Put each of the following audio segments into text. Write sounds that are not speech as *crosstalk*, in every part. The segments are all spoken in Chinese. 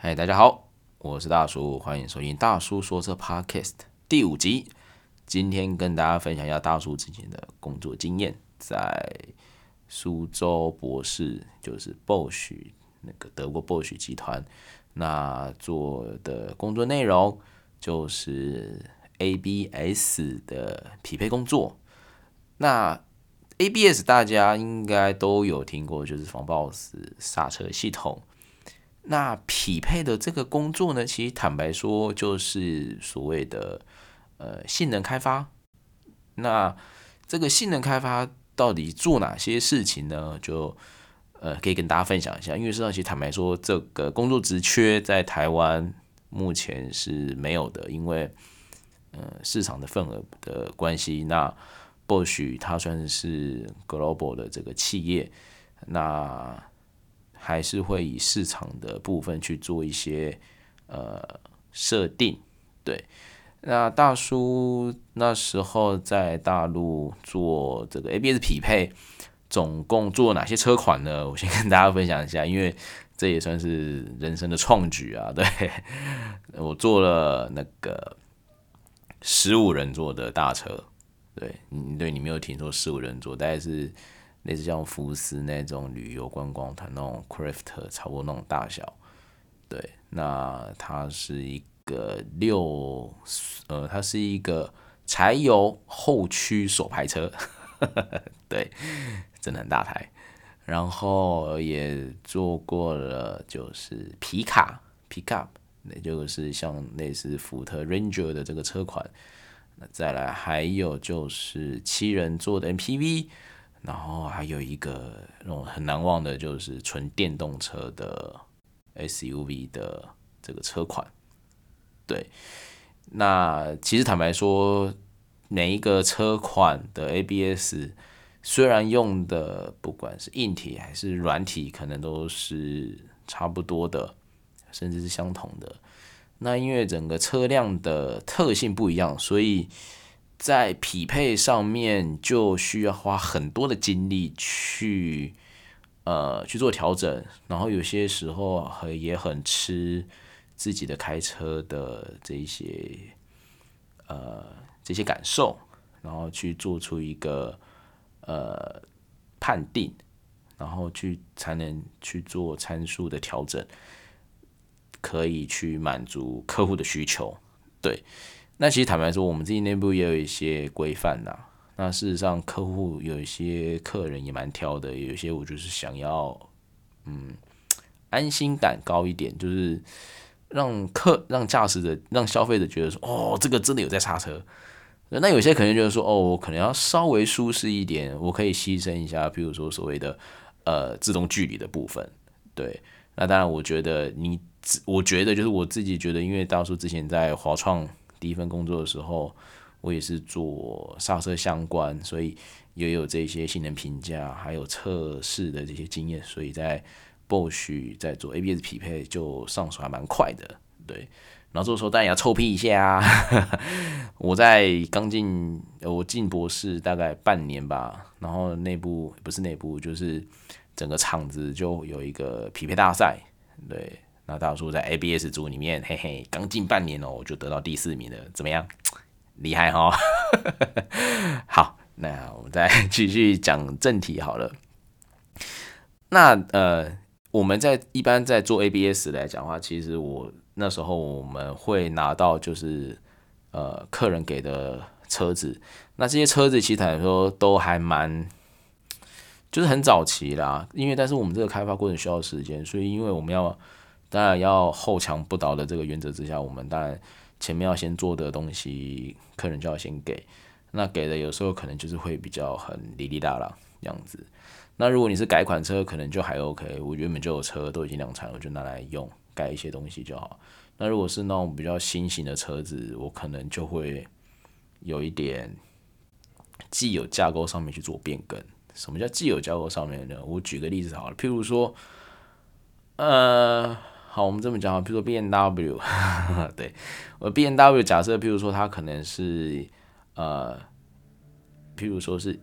嗨，大家好，我是大叔，欢迎收听大叔说车 Podcast 第五集。今天跟大家分享一下大叔之前的工作经验，在苏州博士，就是 Bosch 那个德国 Bosch 集团，那做的工作内容就是 ABS 的匹配工作。那 ABS 大家应该都有听过，就是防抱死刹车系统。那匹配的这个工作呢，其实坦白说，就是所谓的呃性能开发。那这个性能开发到底做哪些事情呢？就呃可以跟大家分享一下。因为实际上，其实坦白说，这个工作职缺在台湾目前是没有的，因为呃市场的份额的关系。那或许它算是 global 的这个企业，那还是会以市场的部分去做一些呃设定。对，那大叔那时候在大陆做这个 ABS 匹配，总共做哪些车款呢？我先跟大家分享一下，因为这也算是人生的创举啊。对，我做了那个十五人座的大车。对，你对你没有听说十五人座，大概是类似像福斯那种旅游观光团那种 Craft，差不多那种大小。对，那它是一个六，呃，它是一个柴油后驱手排车，*laughs* 对，真的很大台。然后也做过了，就是皮卡 Pickup，那就是像类似福特 Ranger 的这个车款。那再来还有就是七人座的 MPV，然后还有一个那种很难忘的，就是纯电动车的 SUV 的这个车款。对，那其实坦白说，每一个车款的 ABS 虽然用的不管是硬体还是软体，可能都是差不多的，甚至是相同的。那因为整个车辆的特性不一样，所以在匹配上面就需要花很多的精力去呃去做调整，然后有些时候很也很吃自己的开车的这些呃这些感受，然后去做出一个呃判定，然后去才能去做参数的调整。可以去满足客户的需求，对。那其实坦白说，我们自己内部也有一些规范呐。那事实上，客户有一些客人也蛮挑的，有一些我就是想要，嗯，安心感高一点，就是让客让驾驶者让消费者觉得说，哦，这个真的有在刹车。那有些可能就是说，哦，我可能要稍微舒适一点，我可以牺牲一下，比如说所谓的呃自动距离的部分，对。那当然，我觉得你。我觉得就是我自己觉得，因为大叔之前在华创第一份工作的时候，我也是做刹车相关，所以也有这些性能评价，还有测试的这些经验，所以在 Bosch 在做 ABS 匹配就上手还蛮快的，对。然后这个时候当然也要臭屁一下啊，*laughs* 我在刚进我进博士大概半年吧，然后内部不是内部，就是整个厂子就有一个匹配大赛，对。那大叔在 ABS 组里面，嘿嘿，刚进半年哦，我就得到第四名了，怎么样？*tsk* 厉害哈！*laughs* 好，那我们再继续讲正题好了。那呃，我们在一般在做 ABS 来讲的话，其实我那时候我们会拿到就是呃客人给的车子，那这些车子其实来说都还蛮，就是很早期啦，因为但是我们这个开发过程需要时间，所以因为我们要。当然要后墙不倒的这个原则之下，我们当然前面要先做的东西，客人就要先给。那给的有时候可能就是会比较很哩哩啦啦这样子。那如果你是改款车，可能就还 OK。我原本就有车都已经量产，我就拿来用改一些东西就好。那如果是那种比较新型的车子，我可能就会有一点既有架构上面去做变更。什么叫既有架构上面呢？我举个例子好了，譬如说，呃。好，我们这么讲啊，比如说 B N W，*laughs* 对，我 B N W 假设，譬如说它可能是呃，譬如说是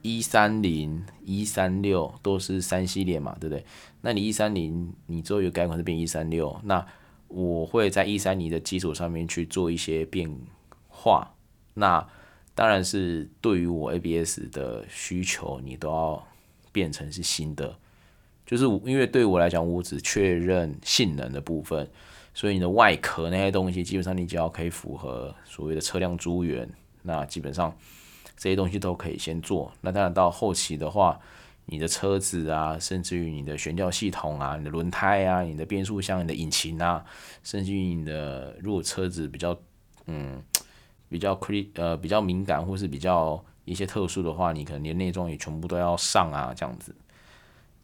一三零、一三六都是三系列嘛，对不对？那你一三零，你之后有改款是变一三六，那我会在一三零的基础上面去做一些变化。那当然是对于我 ABS 的需求，你都要变成是新的。就是因为对我来讲，我只确认性能的部分，所以你的外壳那些东西，基本上你只要可以符合所谓的车辆租源，那基本上。这些东西都可以先做，那当然到后期的话，你的车子啊，甚至于你的悬吊系统啊、你的轮胎啊、你的变速箱、你的引擎啊，甚至于你的如果车子比较嗯比较 cr 呃比较敏感或是比较一些特殊的话，你可能连内装也全部都要上啊这样子。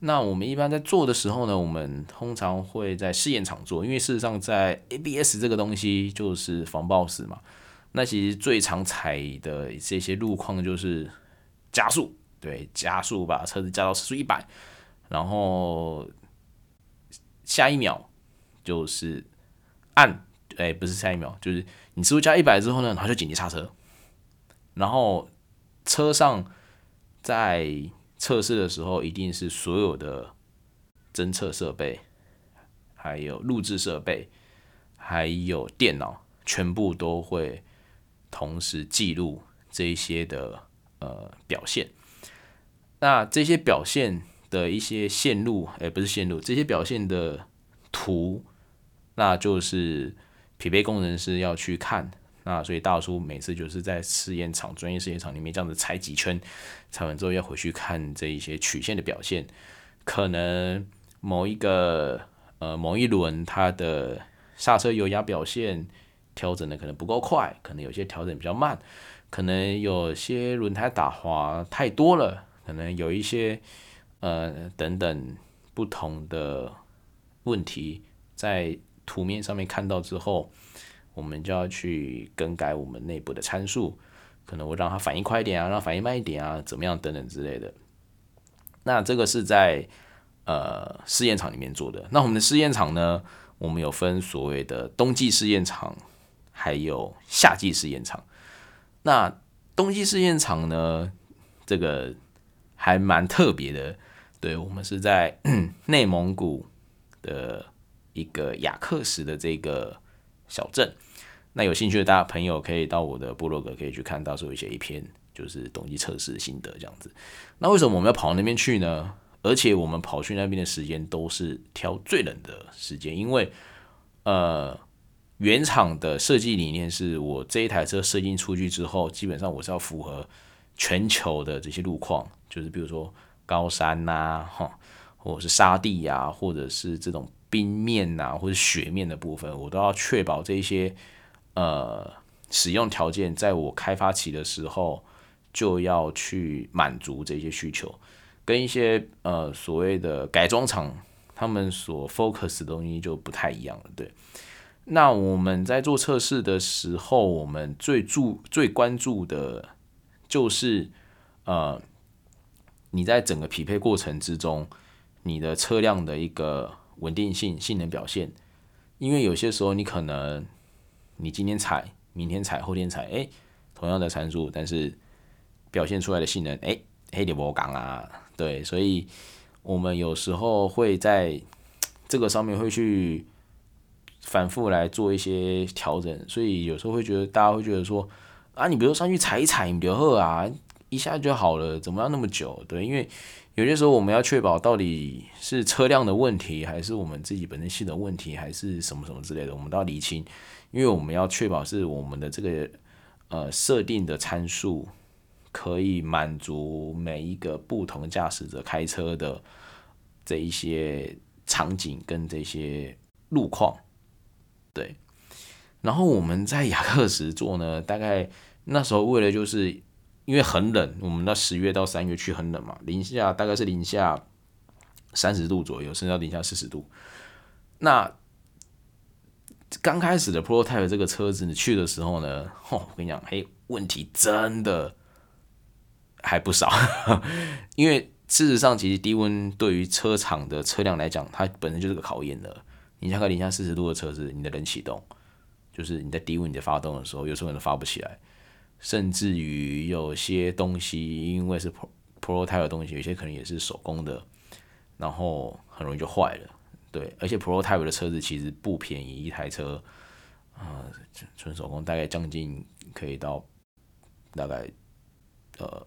那我们一般在做的时候呢，我们通常会在试验场做，因为事实上在 ABS 这个东西就是防抱死嘛。那其实最常踩的这些路况就是加速，对，加速把车子加到时速一百，然后下一秒就是按，哎、不是下一秒，就是你时速加一百之后呢，然后就紧急刹车，然后车上在测试的时候，一定是所有的侦测设备，还有录制设备，还有电脑，全部都会。同时记录这一些的呃表现，那这些表现的一些线路，哎、不是线路，这些表现的图，那就是匹配工程师要去看。那所以大叔每次就是在试验场、专业试验场里面这样子踩几圈，踩完之后要回去看这一些曲线的表现，可能某一个呃某一轮它的刹车油压表现。调整的可能不够快，可能有些调整比较慢，可能有些轮胎打滑太多了，可能有一些呃等等不同的问题，在图面上面看到之后，我们就要去更改我们内部的参数，可能会让它反应快一点啊，让反应慢一点啊，怎么样等等之类的。那这个是在呃试验场里面做的。那我们的试验场呢，我们有分所谓的冬季试验场。还有夏季试验场，那冬季试验场呢？这个还蛮特别的。对，我们是在 *clears throat* 内蒙古的一个雅克什的这个小镇。那有兴趣的大家朋友可以到我的部落格可以去看到，时候写一篇就是冬季测试的心得这样子。那为什么我们要跑到那边去呢？而且我们跑去那边的时间都是挑最冷的时间，因为呃。原厂的设计理念是我这一台车设计出去之后，基本上我是要符合全球的这些路况，就是比如说高山呐、啊，哈，或者是沙地呀、或者是这种冰面呐、或者雪面的部分，我都要确保这些呃使用条件，在我开发期的时候就要去满足这些需求，跟一些呃所谓的改装厂他们所 focus 的东西就不太一样了，对。那我们在做测试的时候，我们最注最关注的，就是呃，你在整个匹配过程之中，你的车辆的一个稳定性、性能表现。因为有些时候你可能你今天踩，明天踩，后天踩，哎，同样的参数，但是表现出来的性能，哎，黑点波港啊，对，所以我们有时候会在这个上面会去。反复来做一些调整，所以有时候会觉得大家会觉得说啊，你比如上去踩一踩，你比如喝啊，一下就好了，怎么要那么久？对，因为有些时候我们要确保到底是车辆的问题，还是我们自己本身系的问题，还是什么什么之类的，我们都要厘清，因为我们要确保是我们的这个呃设定的参数可以满足每一个不同驾驶者开车的这一些场景跟这些路况。对，然后我们在雅克什做呢，*laughs* 大概那时候为了就是因为很冷，我们到十月到三月去很冷嘛，零下大概是零下三十度左右，甚至到零下四十度。那刚开始的 Prototype 这个车子你去的时候呢，*laughs* 吼，我跟你讲，嘿，问题真的还不少，*laughs* 因为事实上其实低温对于车厂的车辆来讲，它本身就是个考验的。你像个零下四十度的车子，你的冷启动，就是你在低温你在发动的时候，有时候可能发不起来，甚至于有些东西因为是 prototype 的东西，有些可能也是手工的，然后很容易就坏了。对，而且 prototype 的车子其实不便宜，一台车呃，纯、手工大概将近可以到大概呃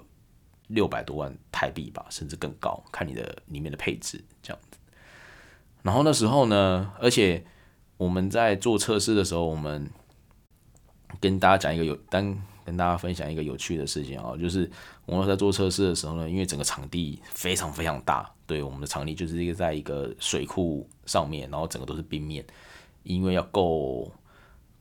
六百多万台币吧，甚至更高，看你的里面的配置这样子。然后那时候呢，而且我们在做测试的时候，我们跟大家讲一个有单。跟大家分享一个有趣的事情啊，就是我们在做测试的时候呢，因为整个场地非常非常大，对，我们的场地就是一个在一个水库上面，然后整个都是冰面，因为要够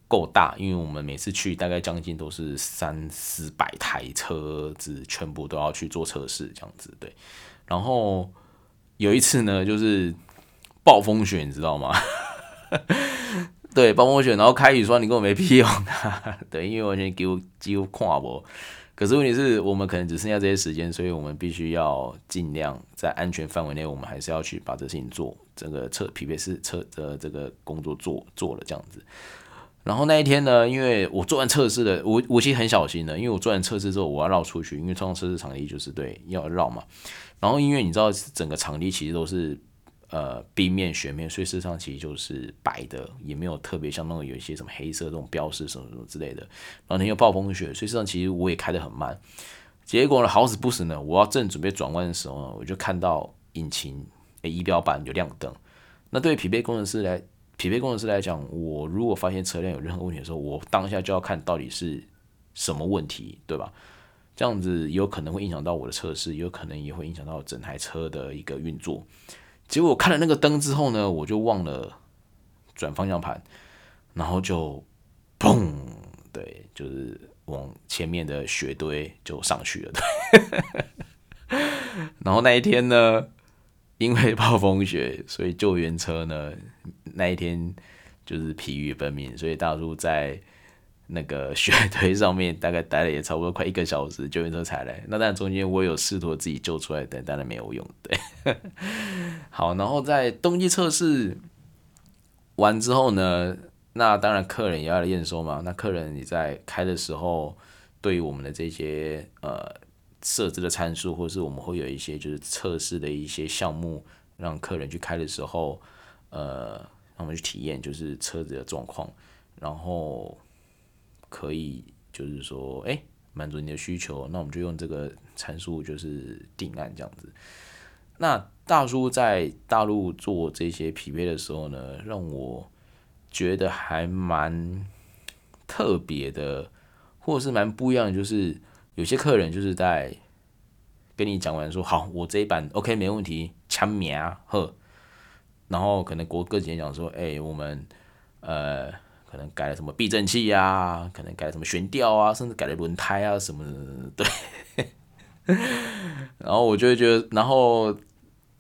够大，因为我们每次去大概将近都是三四百台车子，全部都要去做测试这样子，对。然后有一次呢，就是暴风雪，你知道吗？*laughs* 对，暴风雪，然后开雨说你跟我没屁用，*laughs* 对，因为完全给我几乎跨我。可是问题是我们可能只剩下这些时间，所以我们必须要尽量在安全范围内，我们还是要去把这事情做，整个测匹配是测的这个工作做做了这样子。然后那一天呢，因为我做完测试的，我我其实很小心的，因为我做完测试之后我要绕出去，因为通常测试场地就是对要绕嘛。然后因为你知道整个场地其实都是。呃，冰面、雪面，所以事实上其实就是白的，也没有特别像那种有一些什么黑色这种标识什么什么之类的。然后那天有暴风雪，所以事实上其实我也开得很慢。结果呢，好死不死呢，我要正准备转弯的时候呢，我就看到引擎诶仪表板有亮灯。那对于匹配工程师来，匹配工程师来讲，我如果发现车辆有任何问题的时候，我当下就要看到底是什么问题，对吧？这样子有可能会影响到我的测试，有可能也会影响到整台车的一个运作。结果看了那个灯之后呢，我就忘了转方向盘，然后就砰，对，就是往前面的雪堆就上去了。对，*laughs* 然后那一天呢，因为暴风雪，所以救援车呢那一天就是疲于奔命，所以大叔在。那个雪堆上面大概待了也差不多快一个小时，救援车才来。那但中间我有试图自己救出来，但当然没有用。对，*laughs* 好，然后在冬季测试完之后呢，那当然客人也要来验收嘛。那客人你在开的时候，对于我们的这些呃设置的参数，或是我们会有一些就是测试的一些项目，让客人去开的时候，呃，让我们去体验就是车子的状况，然后。可以，就是说，哎，满足你的需求，那我们就用这个参数，就是定案这样子。那大叔在大陆做这些匹配的时候呢，让我觉得还蛮特别的，或者是蛮不一样的，就是有些客人就是在跟你讲完说，好，我这一版 OK 没问题，签名呵，然后可能过个几天讲说，哎，我们呃。可能改了什么避震器啊，可能改了什么悬吊啊，甚至改了轮胎啊什么的，*laughs* 对。然后我就会觉得，然后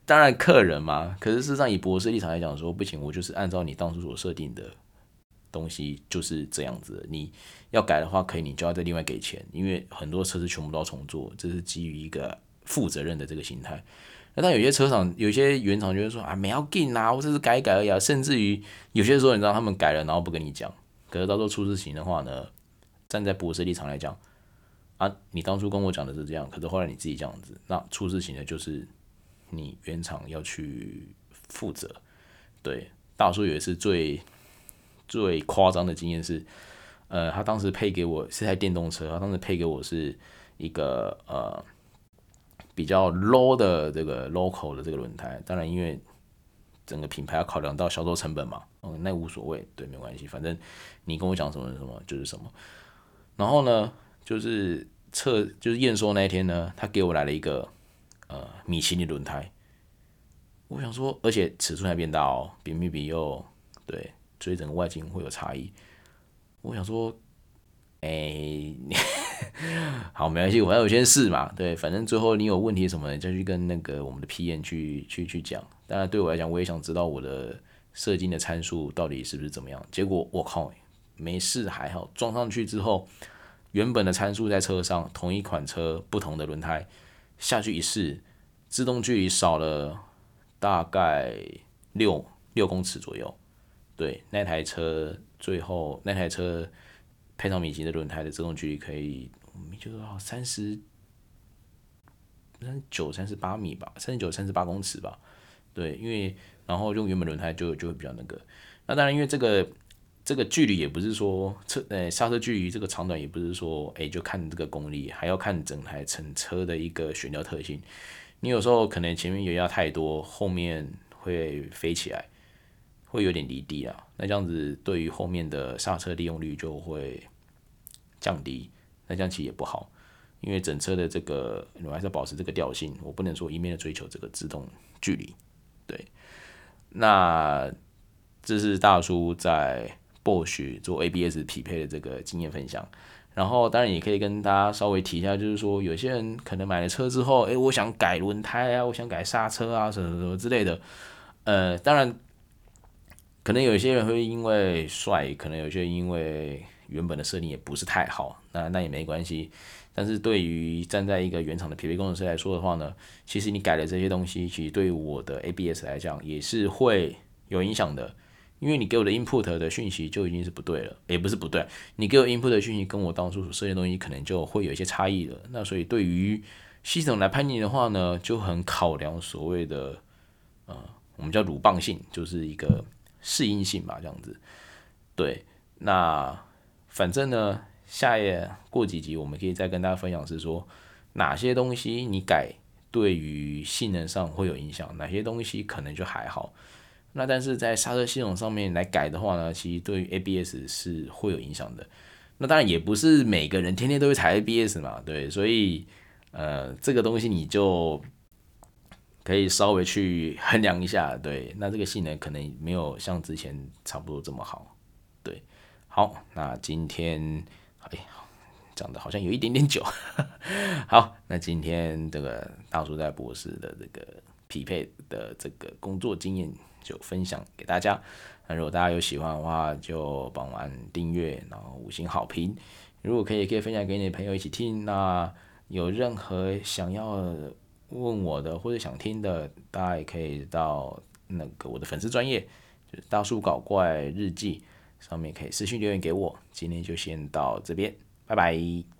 当然客人嘛，可是事实上以博士立场来讲说，不行，我就是按照你当初所设定的东西就是这样子。你要改的话，可以，你就要再另外给钱，因为很多车子全部都要重做，这是基于一个负责任的这个心态。但有些车厂，有些原厂就会说啊，没要紧啊，我只是改改而已啊。甚至于有些时候，你知道他们改了，然后不跟你讲。可是到时候出事情的话呢，站在博士立场来讲，啊，你当初跟我讲的是这样，可是后来你自己这样子，那出事情的就是你原厂要去负责。对，大叔有一次最最夸张的经验是，呃，他当时配给我是台电动车，他当时配给我是一个呃。比较 low 的这个 local 的这个轮胎，当然因为整个品牌要考量到销售成本嘛，嗯，那无所谓，对，没关系，反正你跟我讲什么什么就是什么。然后呢，就是测就是验收那一天呢，他给我来了一个呃米其林轮胎，我想说，而且尺寸还变大哦，比米比又对，所以整个外形会有差异。我想说。哎、*laughs* *laughs* 好，没关系，我还有先试嘛。对，反正最后你有问题什么的，再去跟那个我们的 PM 去去去讲。当然，对我来讲，我也想知道我的射精的参数到底是不是怎么样。结果我靠，没事还好。装上去之后，原本的参数在车上，同一款车不同的轮胎下去一试，制动距离少了大概六六公尺左右。对，那台车最后那台车。配上米奇的轮胎的制动距离可以，就是三十三十九、三十八米吧，三十九、三十八公尺吧。对，因为然后用原本轮胎就就会比较那个。那当然，因为这个这个距离也不是说车呃刹车距离这个长短也不是说哎就看这个功力，还要看整台整车的一个悬吊特性。你有时候可能前面油压太多，后面会飞起来，会有点离地啊。那这样子对于后面的刹车利用率就会降低，那这样其实也不好，因为整车的这个我还是要保持这个调性，我不能说一面的追求这个制动距离。对，那这是大叔在 Bosch 做 ABS 匹配的这个经验分享。然后当然也可以跟大家稍微提一下，就是说有些人可能买了车之后，诶，我想改轮胎啊，我想改刹车啊，什么什么之类的。呃，当然，可能有些人会因为帅，可能有些人因为原本的设定也不是太好，那那也没关系。但是对于站在一个原厂的匹配工程师来说的话呢，其实你改了这些东西，其实对于我的 ABS 来讲也是会有影响的。因为你给我的 input 的讯息就已经是不对了，也不是不对，你给我 input 的讯息跟我当初所设计的东西可能就会有一些差异了。那所以对于系统来判定的话呢，就很考量所谓的呃，我们叫鲁棒性，就是一个适应性吧，这样子。对，那反正呢，下一过几集我们可以再跟大家分享是说哪些东西你改对于性能上会有影响，哪些东西可能就还好。那但是在刹车系统上面来改的话呢，其实对于 ABS 是会有影响的。那当然也不是每个人天天都会踩 ABS 嘛，对，所以呃这个东西你就可以稍微去衡量一下，对，那这个性能可能没有像之前差不多这么好，对。好，那今天哎讲的好像有一点点久，*laughs* 好，那今天这个大叔在博士的这个匹配的这个工作经验。就分享给大家。那如果大家有喜欢的话，就帮忙订阅，然后五星好评。如果可以，可以分享给你的朋友一起听。那有任何想要问我的或者想听的，大家也可以到那个我的粉丝专业，就是大叔搞怪日记上面可以私信留言给我。今天就先到这边，拜拜。